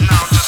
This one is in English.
now just